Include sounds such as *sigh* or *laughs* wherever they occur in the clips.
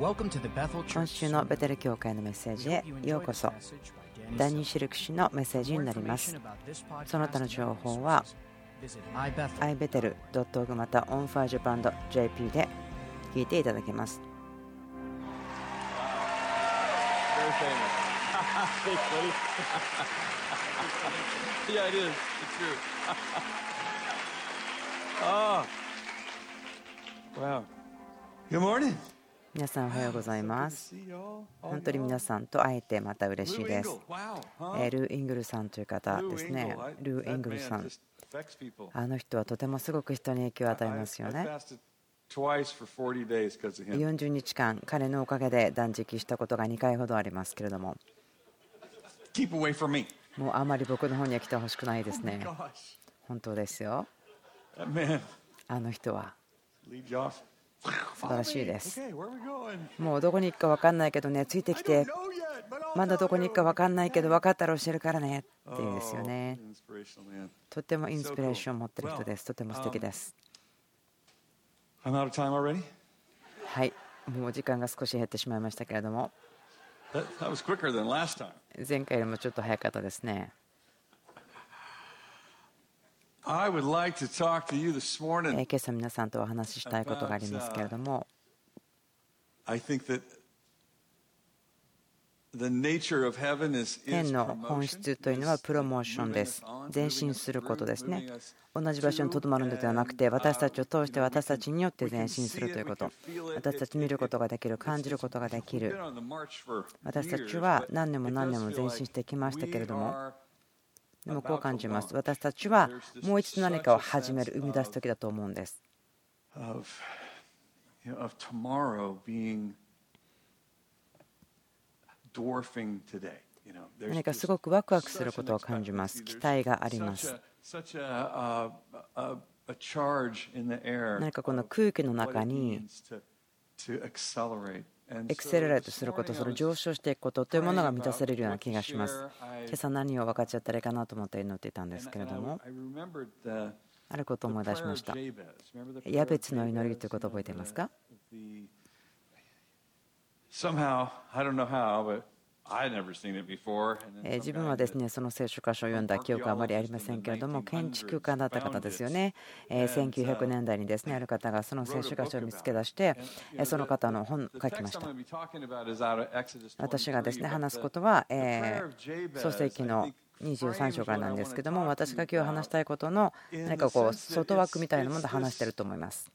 今週のベテル教会のメッセージへようこそダニー・シルク氏のメッセージになりますその他の情報は ibetel.org また onfirejapan.jp で聞いていただけます *laughs* yeah, it is. It's true. oh. *laughs* Wow. Good morning. 皆さんおはようございます。本当に皆さんと会えてまた嬉しいです。えールー・イングルさんという方ですね。ルー・イングルさん。あの人はとてもすごく人に影響を与えますよね。40日間彼のおかげで断食したことが2回ほどありますけれども.もうあまり僕の方には来てほしくないですね.本当ですよ。あの人は.素晴らしいです?もうどこに行くか分かんないけどねついてきてまだどこに行くか分かんないけど分かったら教えるからねって Oh, 言うんですよね.とってもインスピレーションを持ってる人ですとても素敵です?はいもう時間が少し減ってしまいましたけれども.前回よりもちょっと早かったですね I would like to talk to you this え morning. ー今朝皆さんとお話ししたいことがありますけれども。I think that the nature of heaven is, is 天の.本質というのはプロモーションです。前進することですね。同じ場所にとどまるのではなくて私たちを通して私たちによって前進するということ。私たち見ることができる感じることができる。私たちは何年も何年も前進してきましたけれどもでもこう感じます。私たちはもう一度何かを始める、生み出す時だと思うんです。何かすごくわくわくすることを感じます。期待があります。何かこの空気の中にエクセルライトすること、その上昇していくことというものが満たされるような気がします。今朝何を分かっちゃったらいいかなと思って祈っていたんですけれども、あることを思い出しました。ヤベツの祈りということを覚えてますか？自分はですねその聖書箇所を読んだ記憶はあまりありませんけれども、建築家だった方ですよね、1900年代にですねある方がその聖書箇所を見つけ出して、その方の本を書きました。私がですね話すことは、創世記の23章からなんですけども、私が今日話したいことの何かこう外枠みたいなもので話していると思います。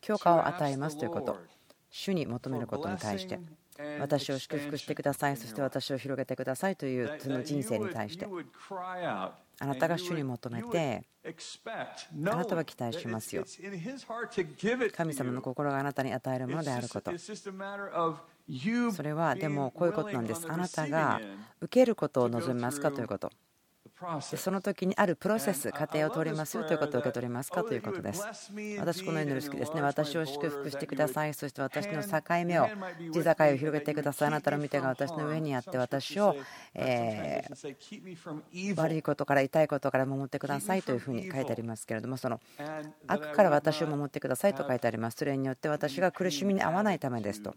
許可を与えますということ。主に求めることに対して私を祝福してください。そして私を広げてください。というその人生に対して。あなたが主に求めてあなたは期待しますよ。神様の心があなたに与えるものであること。それはでもこういうことなんです。あなたが受けることを望みますか？ということ。でその時にあるプロセス過程を通りますよということを受け取りますか？ということです。私この祈り好きですね。私を祝福してください。そして私の境目を地境を広げてください。あなたの御手が私の上にあって私をえー悪いことから痛いことから守ってくださいというふうに書いてありますけれどもその悪から私を守ってくださいと書いてありますそれによって私が苦しみに遭わないためですと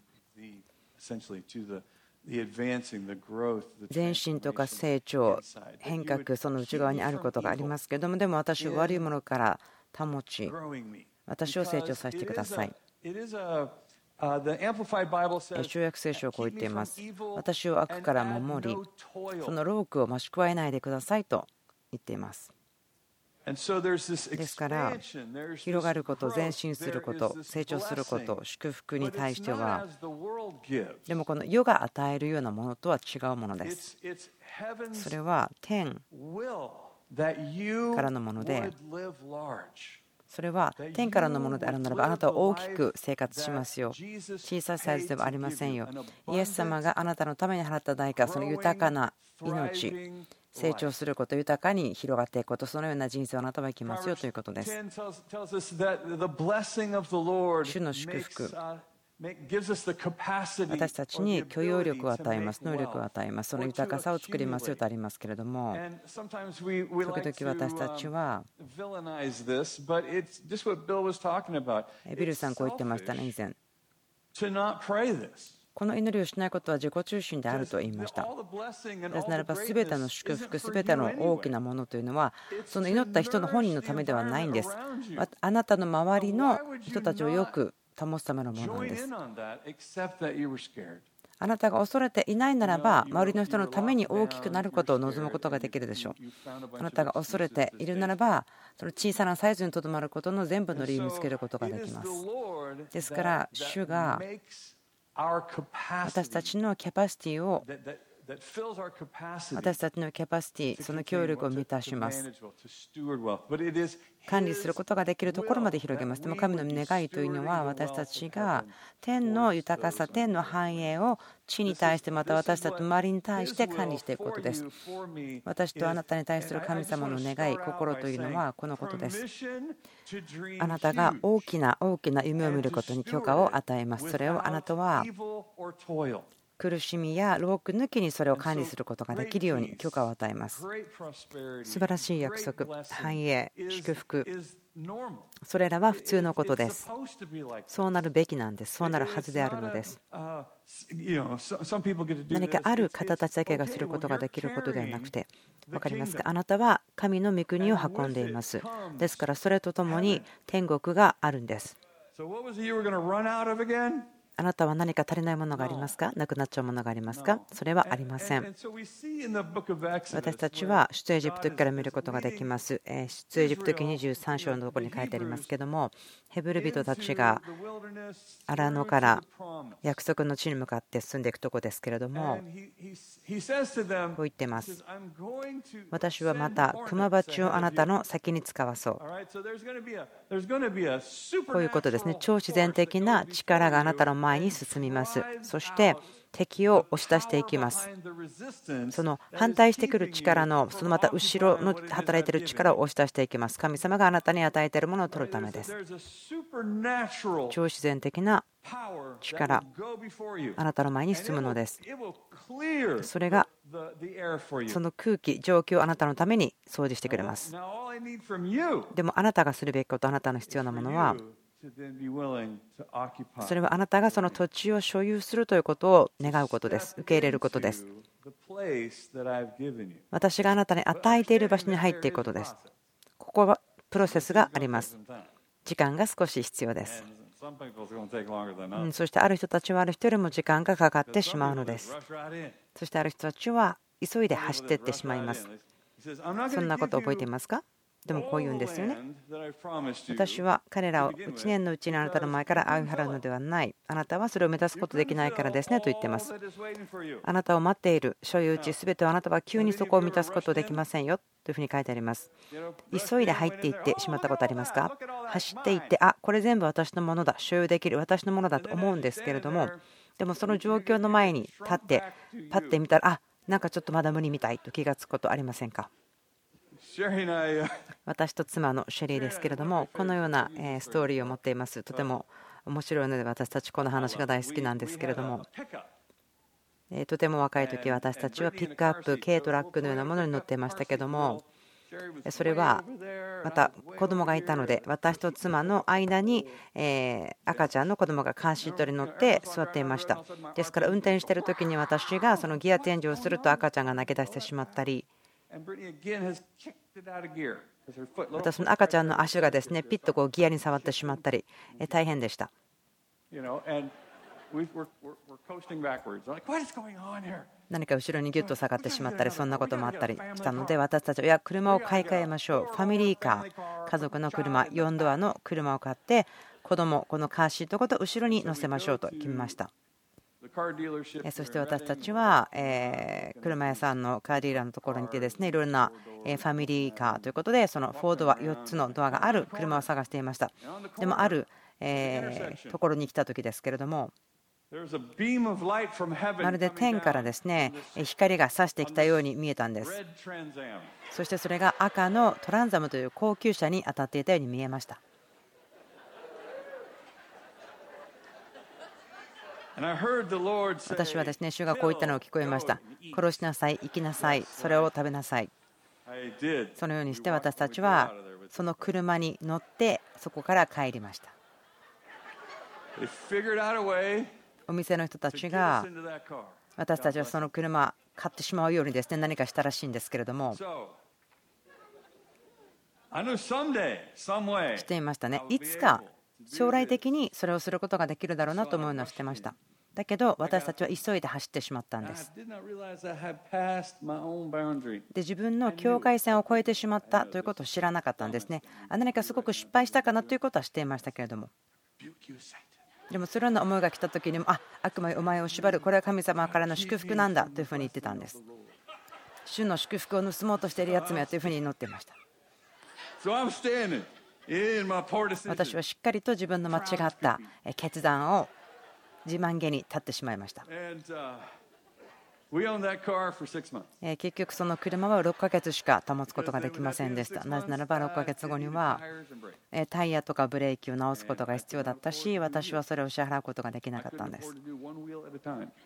前進とか成長変革その内側にあることがありますけれどもでも私を悪いものから保ち私を成長させてください旧約聖書はこう言っています。私を悪から守りその労苦を増し加えないでくださいと言っていますですから広がること前進すること成長すること祝福に対しては。でもこの世が与えるようなものとは違うものです。それは天からのものでそれは天からのものであるならばあなたは大きく生活しますよ。小さいサイズではありませんよ。イエス様があなたのために払った代価その豊かな命成長すること豊かに広がっていくことそのような人生をあなたは生きますよということです。主の祝福。私たちに許容力を与えます、能力を与えます、その豊かさを作りますよとありますけれども、時々私たちは、ビルさん、こう言ってましたね、以前。この祈りをしないことは自己中心であると言いました。なぜならば、すべての祝福、すべての大きなものというのは、その祈った人の本人のためではないんです。あなたの周りの人たちをよく保つためのものなんです。あなたが恐れていないならば、周りの人のために大きくなることを望むことができるでしょう。あなたが恐れているならば、その小さなサイズにとどまることの全部の理由を見つけることができます。ですから、主が私たちのキャパシティを私たちのキャパシティ、その協力を満たします。管理することができるところまで広げます。でも神の願いというのは私たちが天の豊かさ、天の繁栄を地に対してまた私たちの周りに対して管理していくことです。私とあなたに対する神様の願い、心というのはこのことです。あなたが大きな大きな夢を見ることに許可を与えます。それをあなたは苦しみや労苦抜きにそれを管理することができるように許可を与えます。素晴らしい約束、繁栄、祝福、それらは普通のことです。そうなるべきなんです。そうなるはずであるのです。何かある方たちだけがすることができることではなくて、分かりますか？あなたは神の御国を運んでいます。ですからそれとともに天国があるんです。あなたは何か足りないものがありますか？なくなっちゃうものがありますか？それはありません。私たちは出エジプト記から見ることができます。出エジプト記23章のところに書いてありますけども、ヘブル人たちが荒野から約束の地に向かって進んでいくところですけれども、こう言ってます。私はまた熊鉢をあなたの先に使わそう。こういうことですね。超自然的な力があなたの前に進みます。そして敵を押し出していきます。その反対してくる力の、そのまた後ろの働いている力を押し出していきます。神様があなたに与えているものを取るためです。超自然的な力、あなたの前に進むのです。それがその空気、状況をあなたのために掃除してくれます。でもあなたがするべきこと、あなたの必要なものは、それはあなたがその土地を所有するということを願うことです。受け入れることです。私があなたに与えている場所に入っていくことです。ここはプロセスがあります。時間が少し必要です。そしてある人たちはある人よりも時間がかかってしまうのです。そしてある人たちは急いで走っていってしまいます。そんなこと覚えていますか？でもこう言うんですよね。私は彼らを1年のうちにあなたの前から追い払うのではない。あなたはそれを目指すことできないからですねと言ってます。あなたを待っている所有地すべてをあなたは急にそこを満たすことできませんよというふうに書いてあります。急いで入っていってしまったことありますか？走っていって、あこれ全部私のものだ、所有できる私のものだと思うんですけれども、でもその状況の前に立って、パッて見たら、あなんかちょっとまだ無理みたいと気がつくことありませんか？私と妻のシェリーですけれども、このようなストーリーを持っています。とても面白いので、私たちこの話が大好きなんですけれども、とても若い時私たちはピックアップ、軽トラックのようなものに乗っていましたけども、それはまた子供がいたので私と妻の間に赤ちゃんの子供がカーシートに乗って座っていました。ですから運転している時に私がそのギアチェンジをすると赤ちゃんが泣き出してしまったりまたその赤ちゃんの足がですねピッとこうギアに触ってしまったり *laughs* 大変でした。何か後ろにギュッと下がってしまったりそんなこともあったり *laughs* したので私たちはいや車を買い替えましょう。ファミリーカー家族の車4ドアの車を買って子供このカーシートごと後ろに乗せましょうと決めました。そして私たちは車屋さんのカーディーラーのところにいてですねいろんなファミリーカーということでその4ドア4つのドアがある車を探していました。でもあるところに来た時ですけれどもまるで天からですね光が差してきたように見えたんです。そしてそれが赤のトランザムという高級車に当たっていたように見えました私はですね主がこう言ったのを聞こえました。殺しなさい生きなさいそれを食べなさい。そのようにして私たちはその車に乗ってそこから帰りました。お店の人たちが私たちはその車買ってしまうようにですね何かしたらしいんですけれども。していましたね。いつか将来的にそれをすることができるだろうなと思うのをしてました。だけど私たちは急いで走ってしまったんです。で自分の境界線を越えてしまったということを知らなかったんですね。何かすごく失敗したかなということはしていましたけれども。でもそのような思いが来た時にもあ悪魔お前を縛る。これは神様からの祝福なんだというふうに言ってたんです。主の祝福を盗もうとしているやつめというふうに祈っていました。私はしっかりと自分の間違った決断を自慢げに立ってしまいました。結局、その車は6ヶ月しか保つことができませんでした。なぜならば、6ヶ月後にはタイヤとかブレーキを直すことが必要だったし、私はそれを支払うことができなかったんです。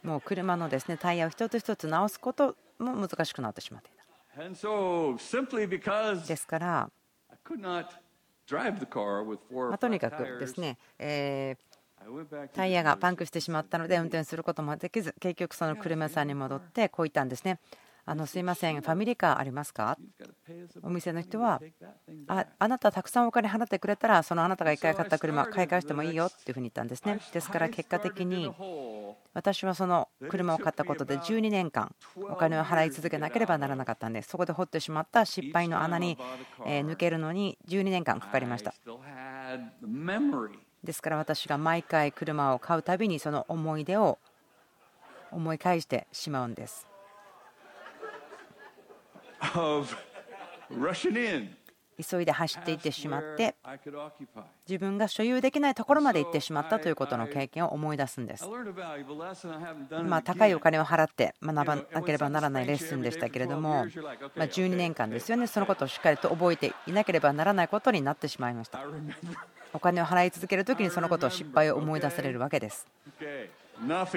もう車のですねタイヤを一つ一つ直すことも難しくなってしまっていた。ですから、まとにかくですね、えータイヤがパンクしてしまったので運転することもできず結局その車屋さんに戻ってこう言ったんですね。あのすいませんファミリーカーありますか？お店の人はああなたたくさんお金払ってくれたらそのあなたが1回買った車買い返してもいいよっていうふうに言ったんですね。ですから結果的に私はその車を買ったことで12年間お金を払い続けなければならなかったんですそこで掘ってしまった失敗の穴に抜けるのに12年間かかりましたですから私が毎回車を買うたびにその思い出を思い返してしまうんです。急いで走っていってしまって自分が所有できないところまで行ってしまったということの経験を思い出すんです。まあ高いお金を払って学ばなければならないレッスンでしたけれどもま12年間ですよね。そのことをしっかりと覚えていなければならないことになってしまいました。*laughs* お金を払い続ける時にそのことを失敗を思い出されるわけです。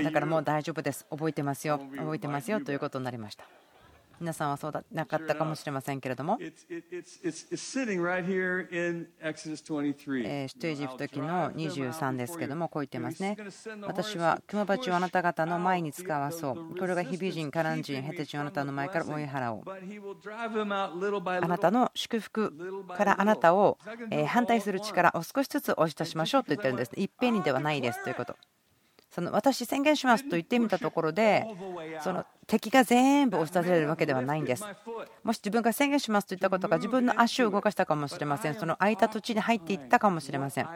だからもう大丈夫です。覚えてますよ。覚えてますよということになりました皆さんはそうだなかったかもしれませんけれども、出エジプト記の23ですけども、こう言ってますね。私はクマバチをあなた方の前に使わそう。これがヒビ人、カラン人、ヘテ人をあなたの前から追い払おう。あなたの祝福からあなたを反対する力を少しずつ押し出しましょうと言ってるんです。いっぺんにではないですということ。その私宣言しますと言ってみたところでその敵が全部押し出されるわけではないんです。もし自分が宣言しますと言ったことが自分の足を動かしたかもしれません。その空いた土地に入っていったかもしれません。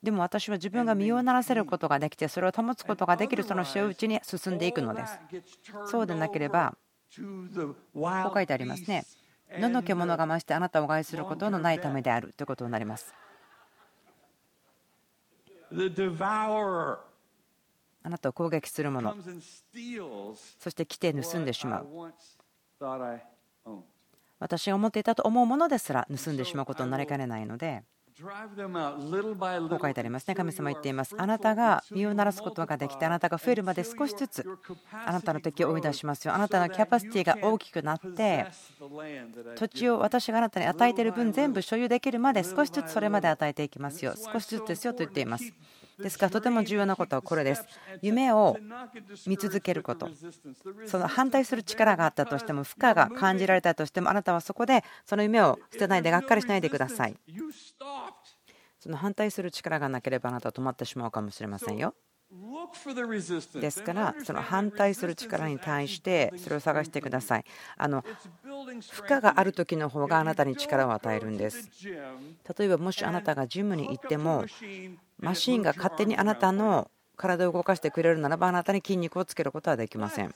でも私は自分が身をならせることができてそれを保つことができるその塩打ちに進んでいくのです。そうでなければこう書いてありますね。野の獣が増してあなたを害することのないためであるということになります。あなたを攻撃する者。そして来て盗んでしまう。私が思っていたと思うものですら盗んでしまうことになりかねないのでこう書いてありますね。神様言っています。あなたが身を鳴らすことができてあなたが増えるまで少しずつあなたの敵を追い出しますよ。あなたのキャパシティが大きくなって土地を私があなたに与えている分全部所有できるまで少しずつそれまで与えていきますよ。少しずつですよと言っていますですからとても重要なことはこれです。夢を見続けること。その反対する力があったとしても負荷が感じられたとしてもあなたはそこでその夢を捨てないでがっかりしないでください。その反対する力がなければあなたは止まってしまうかもしれませんよ。ですからその反対する力に対してそれを探してください。あの負荷がある時の方があなたに力を与えるんです。例えばもしあなたがジムに行ってもマシンが勝手にあなたの体を動かしてくれるならばあなたに筋肉をつけることはできません。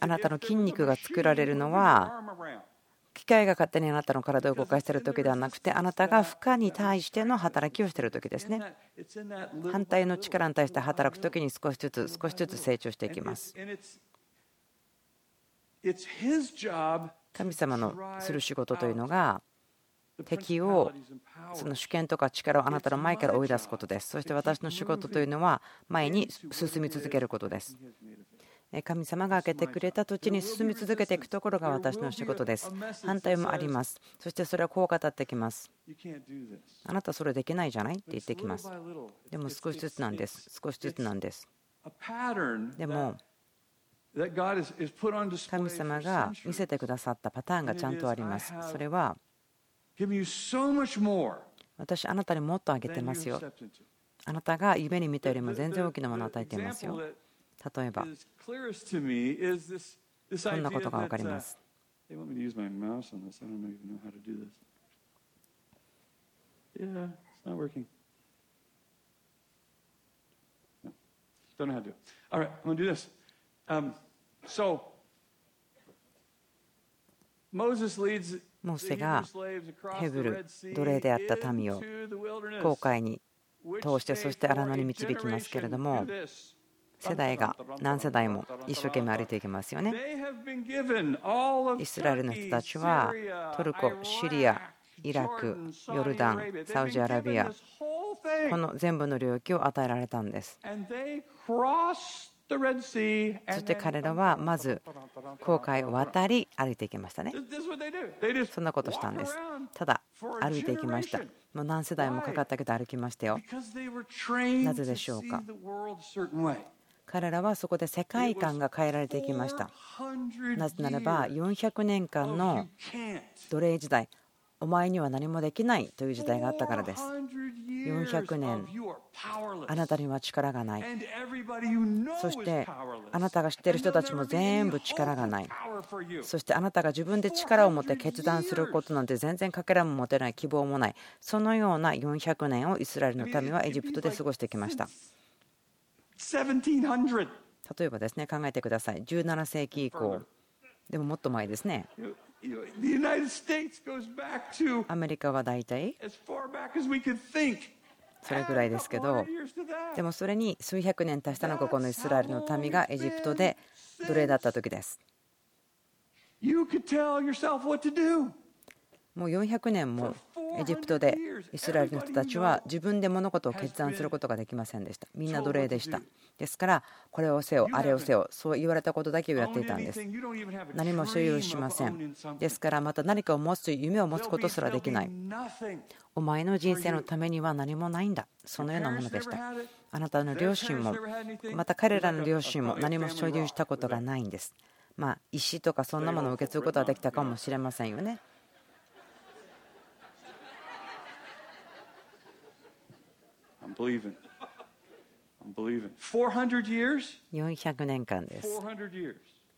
あなたの筋肉が作られるのは機械が勝手にあなたの体を動かしている時ではなくてあなたが負荷に対しての働きをしている時ですね。反対の力に対して働く時に少しずつ少しずつ成長していきます。神様のする仕事というのが敵をその主権とか力をあなたの前から追い出すことです。そして私の仕事というのは前に進み続けることです。神様が開けてくれた土地に進み続けていくところが私の仕事です。反対もあります。そしてそれはこう語ってきます。あなたそれできないじゃないって言ってきます。でも少しずつなんです。少しずつなんです。でも神様が見せてくださったパターンがちゃんとあります。それは私あなたにもっとあげてますよ。あなたが夢に見たよりも全然大きなものを与えていますよ。例えば、こんなことが分かります。モーセがヘブル、奴隷であった民を航海に通して、そして荒野に導きますけれども、世代が何世代も一生懸命歩いていきますよね。イスラエルの人たちはトルコ、シリア、イラク、ヨルダン、サウジアラビア、この全部の領域を与えられたんです。そして彼らはまず航海を渡り歩いていきましたね。そんなことしたんです。ただ歩いていきました。もう何世代もかかったけど歩きましたよ。なぜでしょうか？彼らはそこで世界観が変えられていきました。なぜならば400年間の奴隷時代お前には何もできないという時代があったからです。400年あなたには力がない。そしてあなたが知っている人たちも全部力がない。そしてあなたが自分で力を持って決断することなんて全然かけらも持てない希望もない。そのような400年をイスラエルの民はエジプトで過ごしてきました例えばですね考えてください。17世紀以降。でももっと前ですね。アメリカは大体それぐらいですけどでもそれに数百年足したのがこのイスラエルの民がエジプトで奴隷だった時です。もう400年もエジプトでイスラエルの人たちは自分で物事を決断することができませんでした。みんな奴隷でした。ですからこれをせよあれをせよそう言われたことだけをやっていたんです。何も所有しません。ですからまた何かを持つという夢を持つことすらできない。お前の人生のためには何もないんだ。そのようなものでした。あなたの両親もまた彼らの両親も何も所有したことがないんです。まあ石とかそんなものを受け継ぐことはできたかもしれませんよね400年間です。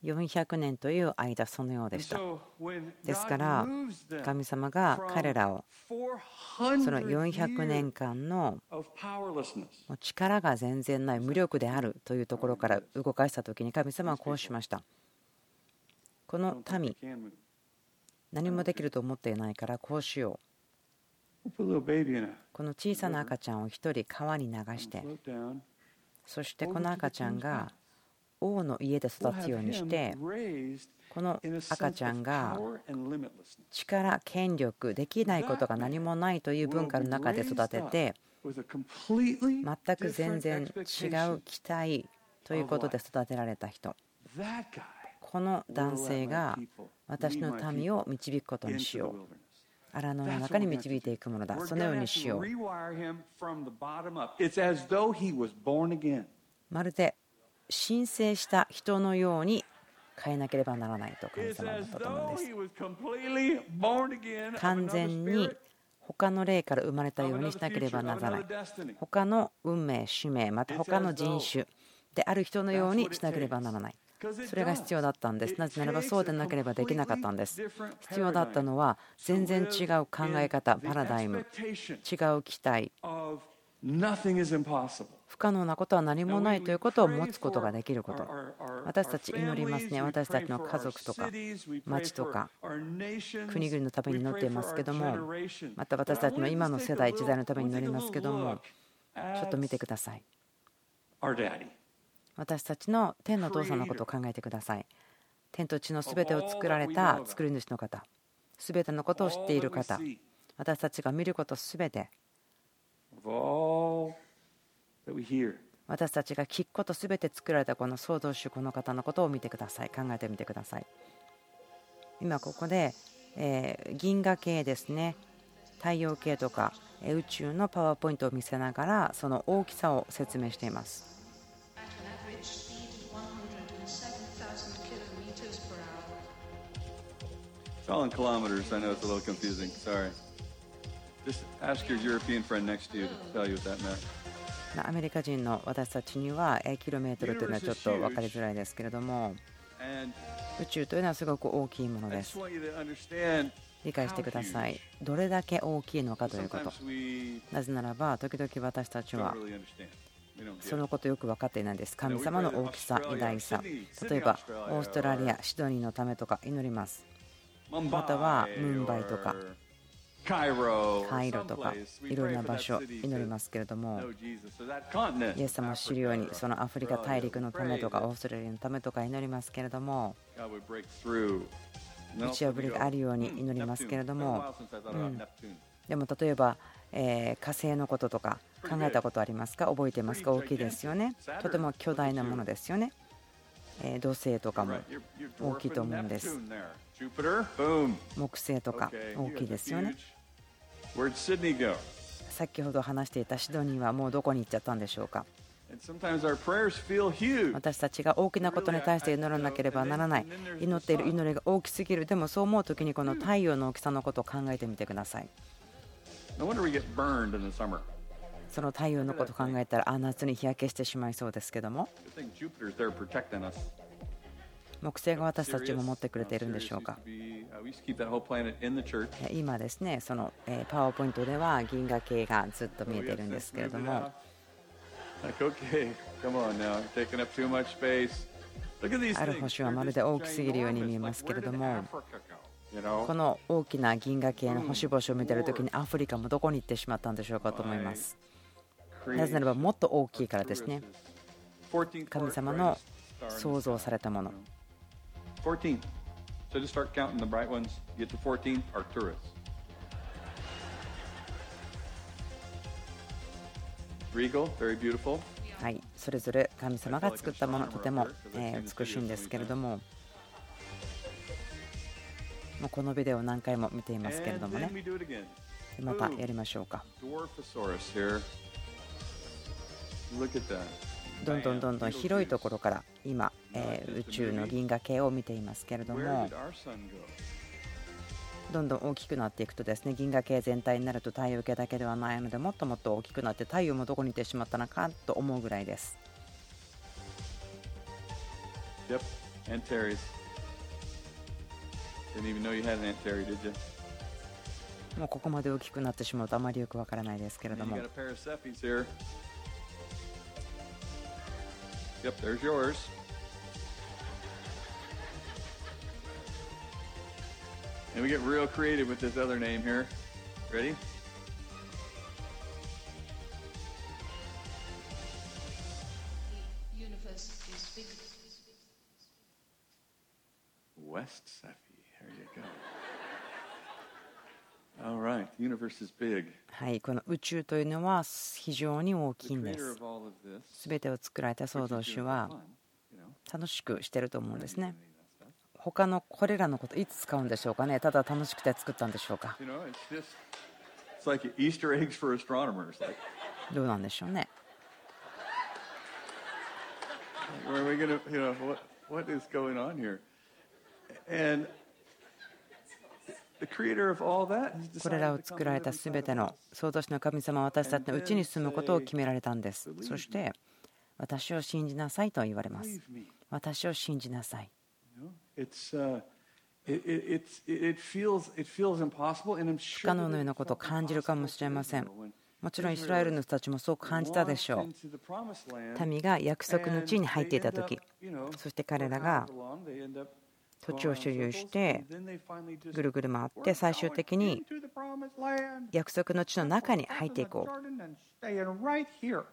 400年という間、そのようでした。ですから、神様が彼らをその400年間の力が全然ない無力であるというところから動かした時に神様はこうしました。この民、何もできると思っていないからこうしよう。この小さな赤ちゃんを一人川に流してそしてこの赤ちゃんが王の家で育つようにしてこの赤ちゃんが力権力できないことが何もないという文化の中で育てて全く全然違う期待ということで育てられた人。この男性が私の民を導くことにしよう荒野の中に導いていくものだ。そのようにしよう。まるで申請した人のように変えなければならないと神様は思ったと思うんです。完全に他の霊から生まれたようにしなければならない。他の運命、使命、また他の人種である人のようにしなければならない。それが必要だったんです。なぜならばそうでなければできなかったんです。必要だったのは全然違う考え方、パラダイム、違う期待。不可能なことは何もないということを持つことができること。私たち祈りますね。私たちの家族とか町とか国々のために祈っていますけども、また私たちの今の世代、時代のために祈りますけども、ちょっと見てください。私たちの天のお父さんのことを考えてください。天と地のすべてを作られた作り主の方。すべてのことを知っている方。私たちが見ることすべて.私たちが聞くことすべて作られたこの創造主この方のことを見てください。考えてみてください。今ここで、えー銀河系ですね。太陽系とかえー宇宙のパワーポイントを見せながらその大きさを説明していますアメリカ人の私たちにはキロメートルというのはちょっと分かりづらいですけれども宇宙というのはすごく大きいものです。理解してください。どれだけ大きいのかということ。なぜならば時々私たちはそのことよく分かっていないんです。神様の大きさ偉大さ。例えばオーストラリアシドニーのためとか祈ります。またはムンバイとか。カイロとか。いろんな場所祈りますけれども。イエス様を知るようにそのアフリカ大陸のためとかオーストラリアのためとか祈りますけれども打ち破りがあるように祈りますけれどもうん。でも例えばえ火星のこととか考えたことありますか？覚えてますか？大きいですよね。とても巨大なものですよね。え土星とかも大きいと思うんです。木星とか大きいですよね。huge. Where'd Sydney go? 先ほど話していたシドニーはもうどこに行っちゃったんでしょうか.私たちが大きなことに対して祈らなければならない。祈っている祈りが大きすぎる。でもそう思う時にこの太陽の大きさのことを考えてみてください.その太陽のことを考えたらあ夏に日焼けしてしまいそうですけども木星が私たちも持ってくれているんでしょうか。今ですねそのパワーポイントでは銀河系がずっと見えているんですけれども。ある星はまるで大きすぎるように見えますけれどもこの大きな銀河系の星々を見ている時にアフリカもどこに行ってしまったんでしょうかと思います。なぜならばもっと大きいからですね。神様の創造されたもの。はい、それぞれ神様が作ったものとても、えー、美しいんですけれども,もうこのビデオ何回も見ていますけれどもね。またやりましょうか。どんどんどんどん広いところから今、えー宇宙の銀河系を見ていますけれども?どんどん大きくなっていくとですね銀河系全体になると太陽系だけではないのでもっともっと大きくなって太陽もどこに行ってしまったのかと思うぐらいです Yep, Antares. Didn't even know you had an Antares, did you? もうここまで大きくなってしまうとあまりよくわからないですけれども Yep, there's yours. And we get real creative with this other name here. Ready? はい、この宇宙というのは非常に大きいんです。すべてを作られた創造主は楽しくしてると思うんですね。他のこれらのこと、いつ使うんでしょうかね、ただ楽しくて作ったんでしょうか？どうなんでしょうね？And これらを作られた全ての創造主の神様は私たちのうちに住むことを決められたんですそして私を信じなさいと言われます私を信じなさい不可能のようなことを感じるかもしれませんもちろんイスラエルの人たちもそう感じたでしょう。民が約束の地に入っていた時。そして彼らが土地を所有してぐるぐる回って最終的に約束の地の中に入っていこう。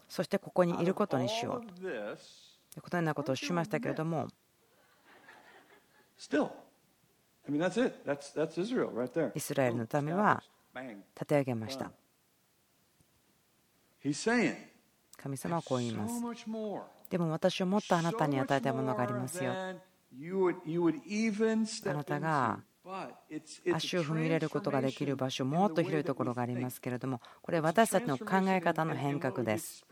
そしてここにいることにしようと。このようなことをしましたけれども。イスラエルのためは立て上げました。神様はこう言います。でも私をもっとあなたに与えたものがありますよ。Than You would, you would even step あなたが足を踏み入れることができる場所もっと広いところがありま.す。けれどもこれ私たちの考え方の変革です。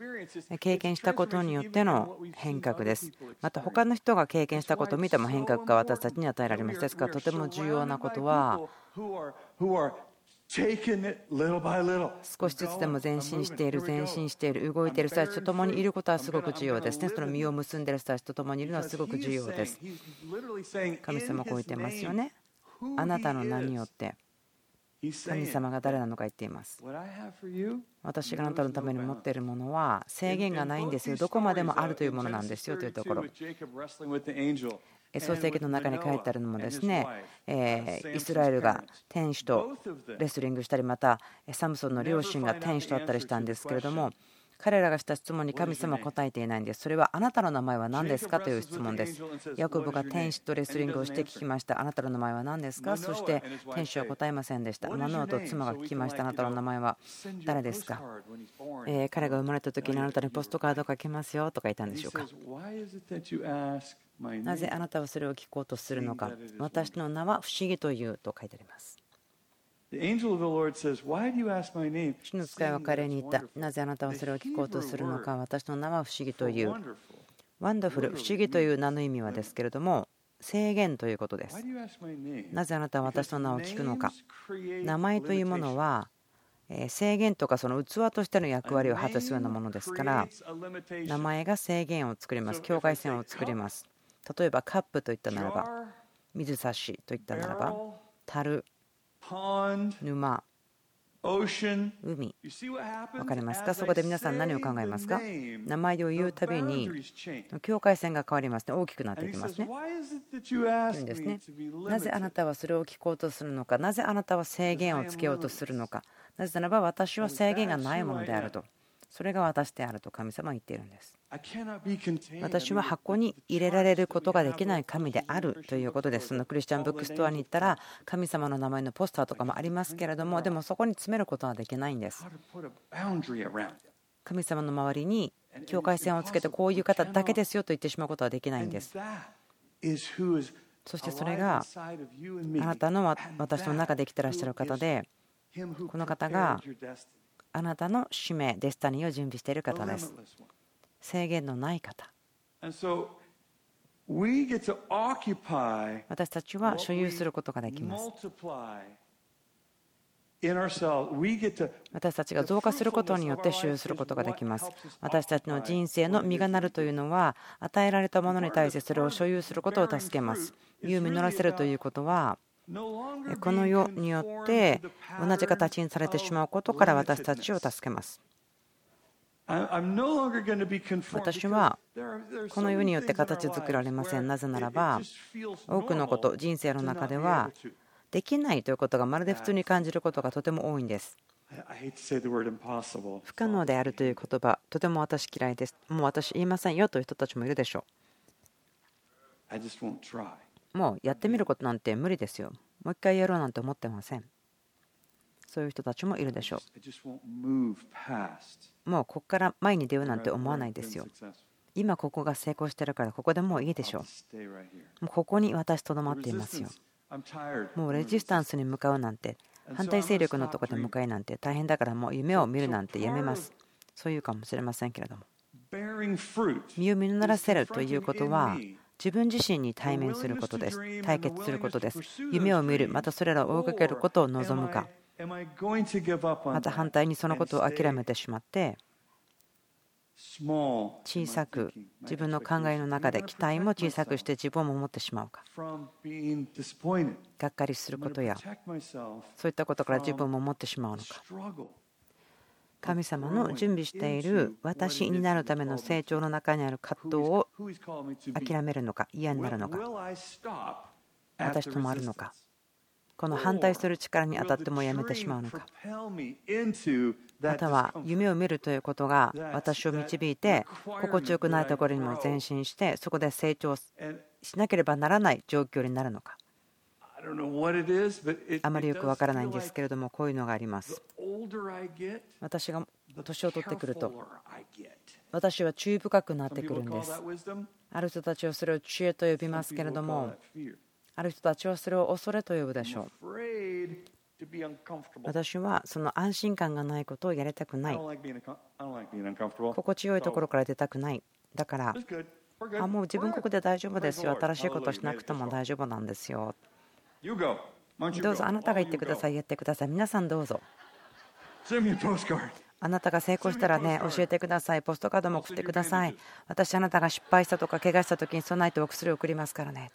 経験したことによっての変革です。また他の人が経験したことを見ても変革が私たちに与えられます。ですからとても重要なことは少しずつでも前進している前進している動いている人たちと共にいることはすごく重要です。ねその実を結んでいる人たちと共にいるのはすごく重要です。神様はこう言ってますよね。あなたの名によって神様が誰なのか言っています。私があなたのために持っているものは制限がないんですよ。どこまでもあるというものなんですよというところ創世記の中に書いてあるのもですねイスラエルが天使とレスリングしたりまたサムソンの両親が天使と会ったりしたんですけれども彼らがした質問に神様は答えていないんです。それはあなたの名前は何ですかという質問です。ヤコブが天使とレスリングをして聞きました。あなたの名前は何ですか？そして天使は答えませんでした。マノアと妻が聞きました。あなたの名前は誰ですか、えー、彼が生まれた時にあなたにポストカード書きますよとか言ったんでしょうか？なぜあなたはそれを聞こうとするのか？私の名は不思議というと書いてあります。主の使いは彼に言った。なぜあなたはそれを聞こうとするのか。私の名は不思議という。ワンダフル、不思議という名の意味はですけれども、制限ということです。なぜあなたは私の名を聞くのか。名前というものは、制限とかその器としての役割を果たすようなものですから名前が制限を作ります境界線を作ります例えばカップといったならば水差しといったならば樽沼。海。分かりますか？そこで皆さん何を考えますか？名前を言うたびに境界線が変わりますね。大きくなっていきますね。んですね。なぜあなたはそれを聞こうとするのか？なぜあなたは制限をつけようとするのか？なぜならば私は制限がないものであると。それが私であると神様は言っているんです私は箱に入れられることができない神であるということです。そのクリスチャンブックストアに行ったら神様の名前のポスターとかもありますけれどもでもそこに詰めることはできないんです。神様の周りに境界線をつけてこういう方だけですよと言ってしまうことはできないんです。そしてそれがあなたの私の中で生きてらっしゃる方でこの方があなたの使命デスタニーを準備している方です。制限のない方。私たちは所有することができます。私たちが増加することによって所有することができます。私たちの人生の実がなるというのは与えられたものに対してそれを所有することを助けます。実を実らせるということはこの世によって同じ形にされてしまうことから私たちを助けます私はこの世によって形作られません。なぜならば、多くのこと、人生の中では、できないということがまるで普通に感じることがとても多いんです。不可能であるという言葉、とても私嫌いです。もう私言いませんよという人たちもいるでしょう。もうやってみることなんて無理ですよ。もう一回やろうなんて思ってません。そういう人たちもいるでしょう。もうここから前に出ようなんて思わないですよ。今ここが成功してるからここでもういいでしょう。もうここに私とどまっていますよ。もうレジスタンスに向かうなんて反対勢力のとこで向かいなんて大変だからもう夢を見るなんてやめます。そういうかもしれませんけれども。身を実らせるということは自分自身に対面することです。対決することです。夢を見る、またそれらを追いかけることを望むか。また反対にそのことを諦めてしまって小さく自分の考えの中で期待も小さくして自分を守ってしまうか。がっかりすることやそういったことから自分を守ってしまうのか。神様の準備している私になるための成長の中にある葛藤を諦めるのか嫌になるのか。私ともあるこの反対する力に当たってもやめてしまうのか。または夢を見るということが私を導いて心地よくないところにも前進してそこで成長しなければならない状況になるのか。あまりよくわからないんですけれどもこういうのがあります。私が年を取ってくると私は注意深くなってくるんです。ある人たちはそれを知恵と呼びますけれどもある人たちはそれを恐れと呼ぶでしょう。私はその安心感がないことをやりたくない。心地よいところから出たくない。だからあもう自分ここで大丈夫ですよ。新しいことしなくても大丈夫なんですよ。どうぞあなたが言ってください。やってください。皆さんどうぞ。あなたが成功したらね教えてください。ポストカードも送ってください。私あなたが失敗したとか怪我した時に備えてお薬を送りますからね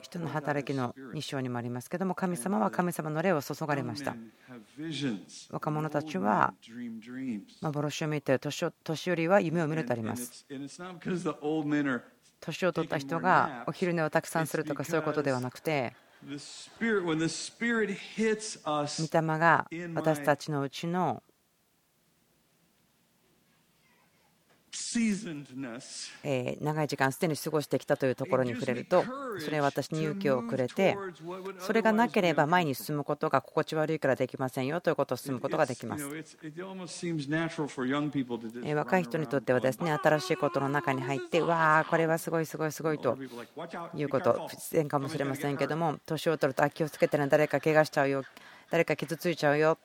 人の働きの2章にもありますけども神様は神様の霊を注がれました。若者たちは幻を見て年寄りは夢を見るとあります。年を取った人がお昼寝をたくさんするとかそういうことではなくて御霊が私たちのうちの長い時間すでに過ごしてきたというところに触れるとそれは私に勇気をくれてそれがなければ前に進むことが心地悪いからできませんよということを進むことができます。若い人にとってはですね新しいことの中に入ってわあこれはすごいすごいすごいということ不自然かもしれませんけども年を取ると気をつけてね誰か怪我しちゃうよ。誰か傷ついちゃうよ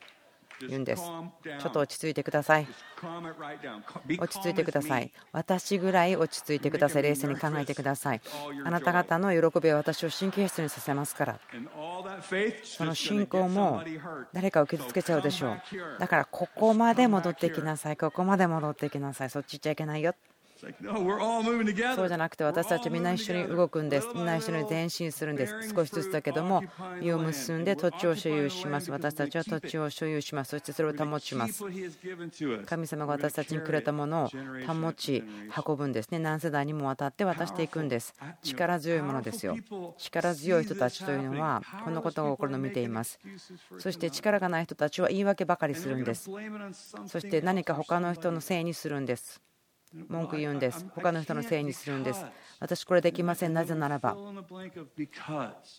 言うんです。ちょっと落ち着いてください。落ち着いてください。私ぐらい落ち着いてください。冷静に考えてください。あなた方の喜びは私を神経質にさせますから。その信仰も誰かを傷つけちゃうでしょう。だからここまで戻ってきなさい。ここまで戻ってきなさい。そっち行っちゃいけないよそうじゃなくて私たちみんな一緒に動くんです。みんな一緒に前進するんです。少しずつだけども、実を結んで土地を所有します。私たちは土地を所有します。そしてそれを保ちます。神様が私たちにくれたものを保ち、運ぶんですね。何世代にもわたって渡していくんです。力強いものですよ。力強い人たちというのは、このことが起こるのを見ています。そして力がない人たちは言い訳ばかりするんです。そして何か他の人のせいにするんです。文句言うんです。他の人のせいにするんです。私これできません。なぜならば。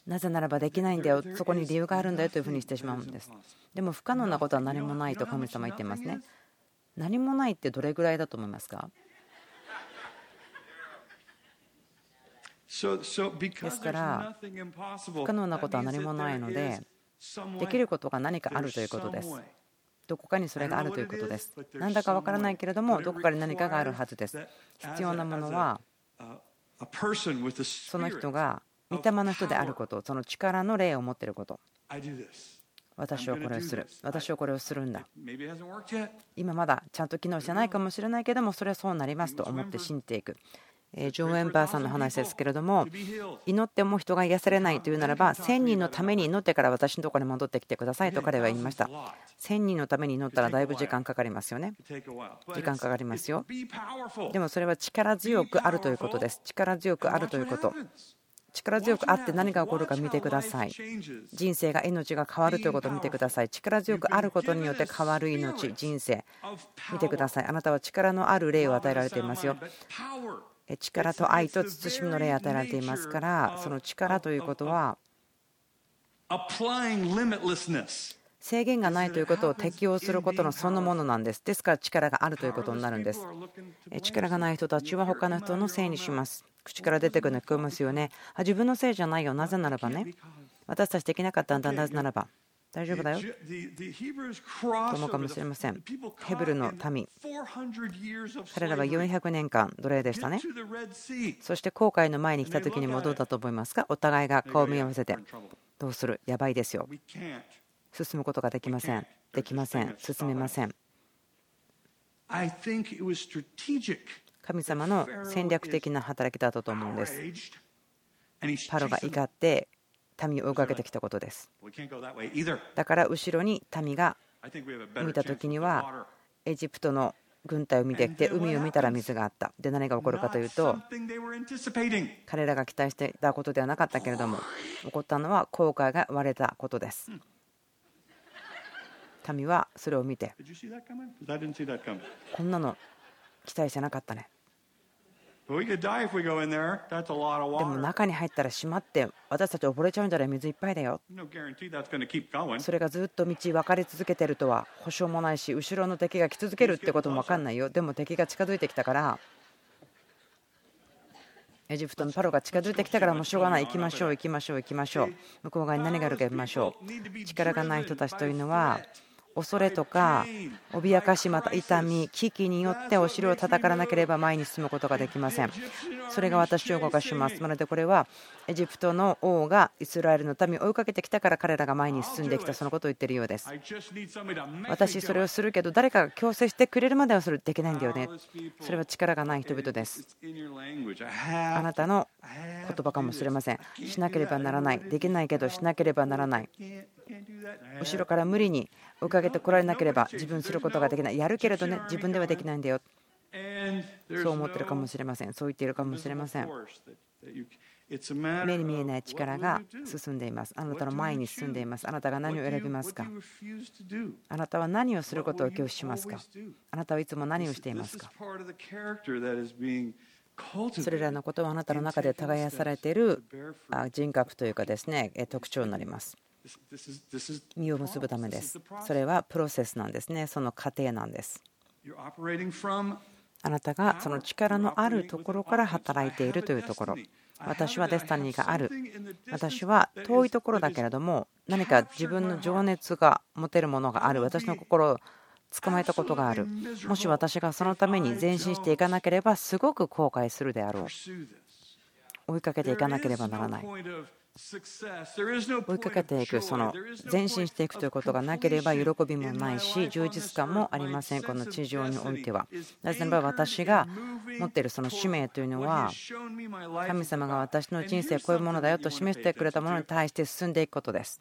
なぜならばできないんだよ。そこに理由があるんだよというふうにしてしまうんです。でも不可能なことは何もないと神様言ってますね。何もないってどれぐらいだと思いますか？ですから不可能なことは何もないのでできることが何かあるということです。どこかにそれがあるということです。なんだかわからないけれども、どこかに何かがあるはずです。必要なものは、その人が御霊の人であること、その力の霊を持っていること。私はこれをする。私はこれをするんだ。今まだちゃんと機能してないかもしれないけども、それはそうなりますと思って信じていく。ジョン・エンバーさんの話ですけれども祈っても人が癒されないというならば1000人のために祈ってから私のところに戻ってきてくださいと彼は言いました。1000人のために祈ったらだいぶ時間かかりますよね。時間かかりますよ。でもそれは力強くあるということです。力強くあるということ。力強くあって何が起こるか見てください。人生が命が変わるということを見てください。力強くあることによって変わる命人生。見てください。あなたは力のある霊を与えられていますよ。力と愛と慎みの霊を与えられていますからその力ということは制限がないということを適用することのそのものなんです。ですから力があるということになるんです。力がない人たちは他の人のせいにします。口から出てくるの聞こえますよね。自分のせいじゃないよ。なぜならばね。私たちできなかったんだ。なぜならば大丈夫だよと思うかもしれません。ヘブルの民、彼らは400年間奴隷でしたね。そして航海の前に来た時にもどうだと思いますかお互いが顔を見合わせて、どうする？やばいですよ。進むことができません。できません。進めません。神様の戦略的な働きだったと思うんです。パロが怒って民を追いかけてきたことです。だから後ろに民が向いた時にはエジプトの軍隊を見てきて海を見たら水があったで何が起こるかというと.彼らが期待していたことではなかったけれども起こったのは航海が割れたことです民はそれを見て.こんなの期待してなかったねでも.中に入ったら閉まって私たち溺れちゃうんじゃない水いっぱいだよ。No guarantee that's going to keep going. それがずっと道分かり続けてるとは保証もないし後ろの敵が来続けるってことも分かんないよ。でも敵が近づいてきたからエジプトのパロが近づいてきたからもうしょうがない。行きましょう行きましょう行きましょう。向こう側に何があるかやりましょう。力がない人たちというのは恐れとか脅かしまた痛み危機によってお城を叩かなければ前に進むことができません。それが私を動かします。なのでこれはエジプトの王がイスラエルの民を追いかけてきたから彼らが前に進んできた。そのことを言っているようです。私それをするけど誰かが強制してくれるまではそれできないんだよね。それは力がない人々です。あなたの言葉かもしれません。しなければならない。できないけどしなければならない。後ろから無理に追いかけてこられなければ自分することができない。やるけれどね自分ではできないんだよ。そう思ってるかもしれません。そう言っているかもしれません。目に見えない力が進んでいます。あなたの前に進んでいます。あなたが何を選びますか？あなたは何をすることを拒否しますか？あなたはいつも何をしていますか？それらのことはあなたの中で耕されている人格というかですね特徴になります。実を結ぶためです.それはプロセスなんですね。その過程なんです。You're operating from あなたがその力のあるところから働いているというところ。私はデスタニーがある。私は遠いところだけれども何か自分の情熱が持てるものがある。私の心を捕まえたことがある。もし私がそのために前進していかなければすごく後悔するであろう.追いかけていかなければならない追いかけていくその前進していくということがなければ喜びもないし充実感もありませんこの地上においてはなぜならば私が持っているその使命というのは神様が私の人生こういうものだよと示してくれたものに対して進んでいくことです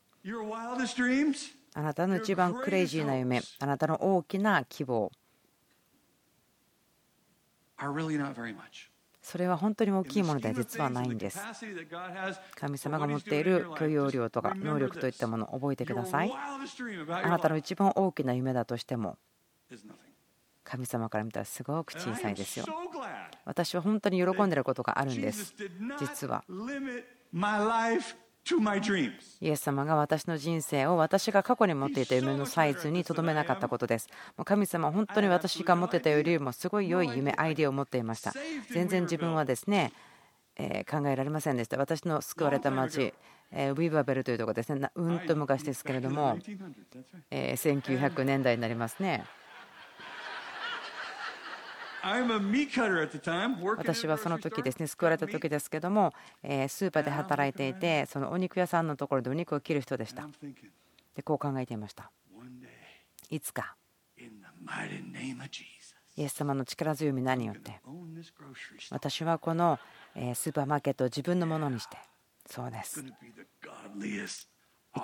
あなたの一番クレイジーな夢あなたの大きな希望それは本当に大きいものでは実はないんです。神様が持っている許容量とか能力といったものを覚えてください。あなたの一番大きな夢だとしても神様から見たらすごく小さいですよ。私は本当に喜んでいることがあるんです。実はイエス様が私の人生を私が過去に持っていた夢のサイズにとどめなかったことです。もう神様は本当に私が持っていたよりもすごい良い夢、アイデアを持っていました。全然自分はですね、え考えられませんでした。私の救われた町、えウィーバーベルというところですね、うんと昔ですけれども、え1900年代になりますね。私はその時ですね救われた時ですけどもスーパーで働いていてそのお肉屋さんのところでお肉を切る人でした。でこう考えていました。いつか。イエス様の力強い皆によって。私はこのスーパーマーケットを自分のものにして。そうです。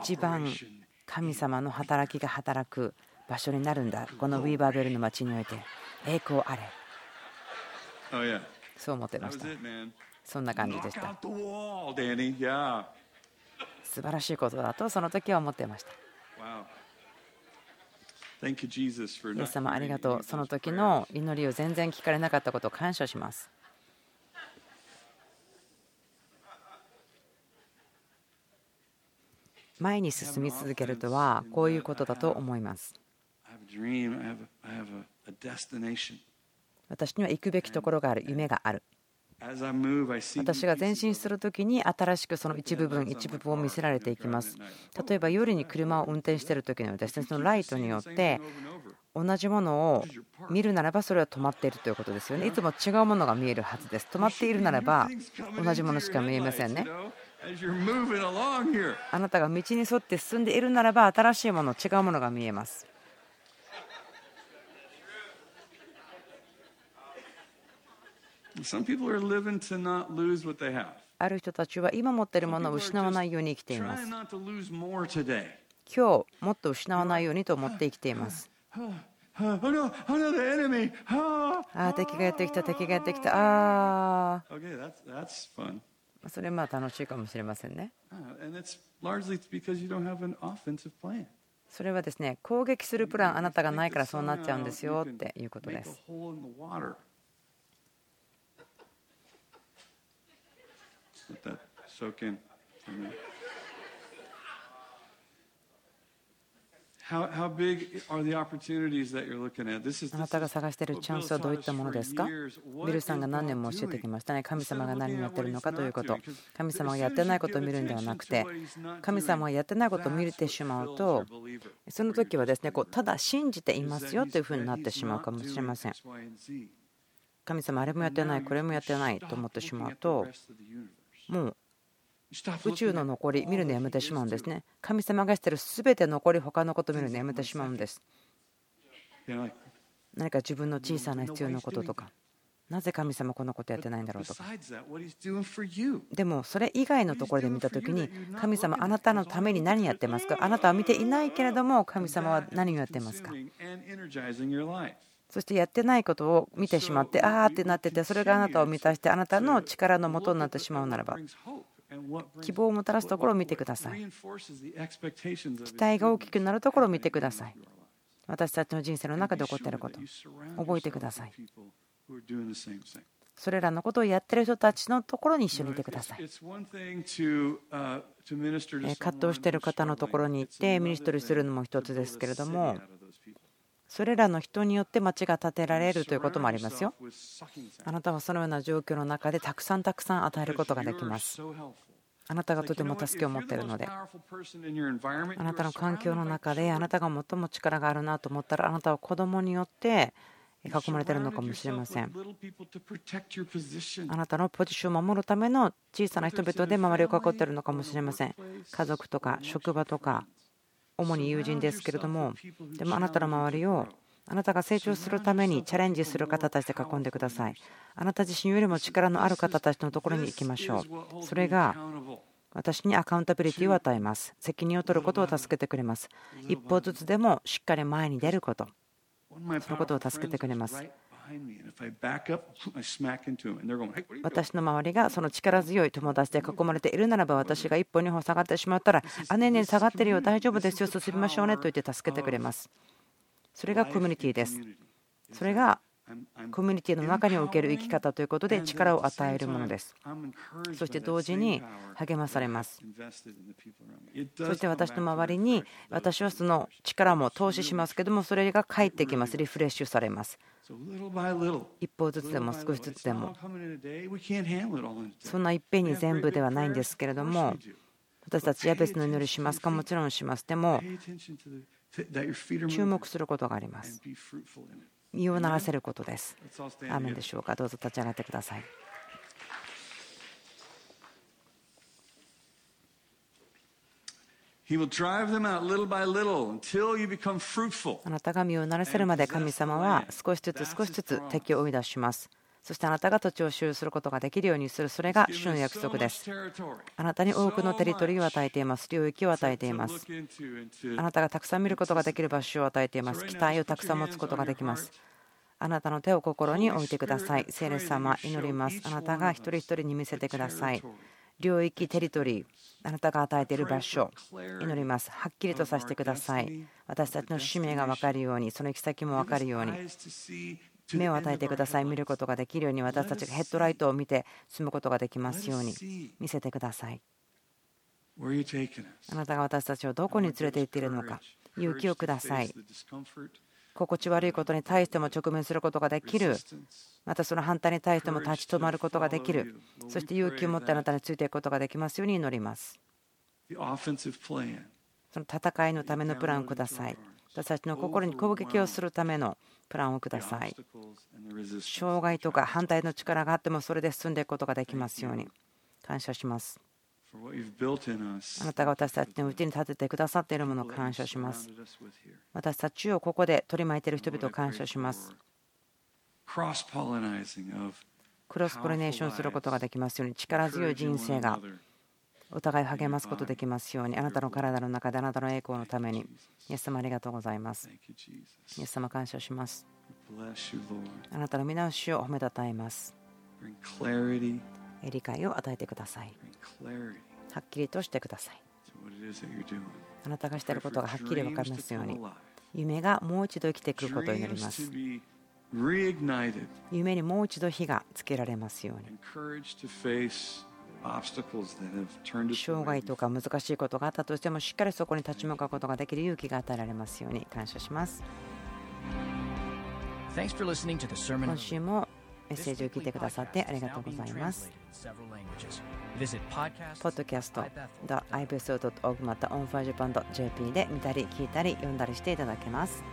一番神様の働きが働く場所になるんだ。このウィーバーベルの町において。栄光あれそう思ってました。そんな感じでした。素晴らしいことだとその時は思っていました。イエス様ありがとう。その時の祈りを全然聞かれなかったことを感謝します。前に進み続けるとはこういうことだと思います。私には行くべきところがある夢がある。私が前進するときに新しくその一部分一部分を見せられていきます。例えば夜に車を運転している時にはですねそのライトによって同じものを見るならばそれは止まっているということですよね。いつも違うものが見えるはずです。止まっているならば同じものしか見えませんね。あなたが道に沿って進んでいるならば新しいもの違うものが見えますある人たちは今持っているものを失わないように生きています。今日もっと失わないようにと思って生きています。Uh, oh oh. Ah, ああ敵がやってきた *laughs* 敵がやってきたあ.あそれまあ楽しいかもしれませんね Uh. それはですね攻撃するプランあなたがないからそうなっちゃうんですよっていうことです a hole in the water. Let that soak in for a minute. How, how big are the opportunities that you're looking at? This is あなたが探しているチャンスはどういったものですか？ビルさんが何年も教えてきましたね。神様が何をやってるのかということ。神様がやってないことを見るんではなくて神様がやってないことを見てしまうとその時はですねこうただ信じていますよというふうになってしまうかもしれません。神様あれもやってないこれもやってないと思ってしまうともう宇宙の残り見るのやめてしまうんですね。神様がしている全て残り他のことを見るのやめてしまうんです。何か自分の小さな必要なこととか。なぜ神様このことやってないんだろうとか.でもそれ以外のところで見た時に神様あなたのために何やってますか？あなたは見ていないけれども神様は何をやってますか？そしてやってないことを見てしまって、ああってなってて、それがあなたを満たして、あなたの力のもとになってしまうならば、希望をもたらすところを見てください。期待が大きくなるところを見てください。私たちの人生の中で起こっていること、覚えてください。それらのことをやってる人たちのところに一緒にいてください。葛藤している方のところに行って、ミニストリーするのも一つですけれども。それらの人によって町が建てられるということもありますよ。あなたはそのような状況の中でたくさんたくさん与えることができます。あなたがとても助けを持っているので、あなたの環境の中であなたが最も力があるなと思ったら、あなたは子どもによって、囲まれているのかもしれませんあなたのポジションを守るための小さな人々で周りを囲っているのかもしれません家族とか職場とか主に友人ですけれどもでもあなたの周りをあなたが成長するためにチャレンジする方たちで囲んでください。あなた自身よりも力のある方たちのところに行きましょう。それが私にアカウンタビリティを与えます。責任を取ることを助けてくれます。一歩ずつでもしっかり前に出ること。そのことを助けてくれます。私の周りがその力強い友達で囲まれているならば私が一歩二歩下がってしまったらあねえねえ下がってるよ大丈夫ですよ進みましょうねと言って助けてくれます。それがコミュニティです。それがコミュニティの中における生き方ということで力を与えるものです。そして同時に励まされます。そして私の周りに私はその力も投資しますけどもそれが返ってきます、リフレッシュされます。一方ずつでも少しずつでもそんないっぺんに全部ではないんですけれども私たちやべつの祈りしますか？もちろんしますでも注目することがあります。身を流せることです。アーメでしょうか、どうぞ立ち上がてください。あなたが身をならせるまで神様は少しずつ少しずつ敵を生み出します。そしてあなたが土地を所有することができるようにする。それが主の約束です。あなたに多くのテリトリーを与えています。領域を与えていますあなたがたくさん見ることができる場所を与えています。期待をたくさん持つことができます。あなたの手を心に置いてください。聖霊様祈ります。あなたが一人一人に見せてください。領域テリトリー。あなたが与えている場所。祈ります。はっきりとさせてください。私たちの使命が分かるようにその行き先も分かるように目を与えてください.見ることができるように私たちがヘッドライトを見て進むことができますように見せてください.あなたが私たちをどこに連れて行っているのか。勇気をください。心地悪いことに対しても直面することができる。またその反対に対しても立ち止まることができる。そして勇気を持ってあなたについていくことができますように祈ります.その戦いのためのプランをください。私たちの心に攻撃をするためのプランをください.障害とか反対の力があってもそれで進んでいくことができますように感謝します.あなたが私たちのうちに立ててくださっているものを感謝します.私たちをここで取り巻いている人々を感謝しますクロスポリネーションすることができますように力強い人生がお互い励ますことできますようにあなたの体の中であなたの栄光のために。イエス様ありがとうございます。イエス様感謝します。あなたの皆主を褒めたたえます。理解を与えてください。はっきりとしてください。あなたがしていることがはっきり分かりますように。夢がもう一度生きてくることを祈ります。夢にもう一度火がつけられますように。Encouraged to face obstacles that have turned us 障害とか難しいことがあったとしてもしっかりそこに立ち向かうことができる勇気が与えられますように感謝します。Thanks for listening to the Sermon 今週もメッセージを聞いてくださってありがとうございます。Visit ポッドキャスト .ibso.org また onfirejapan.jp で見たり聞いたり読んだりしていただけます。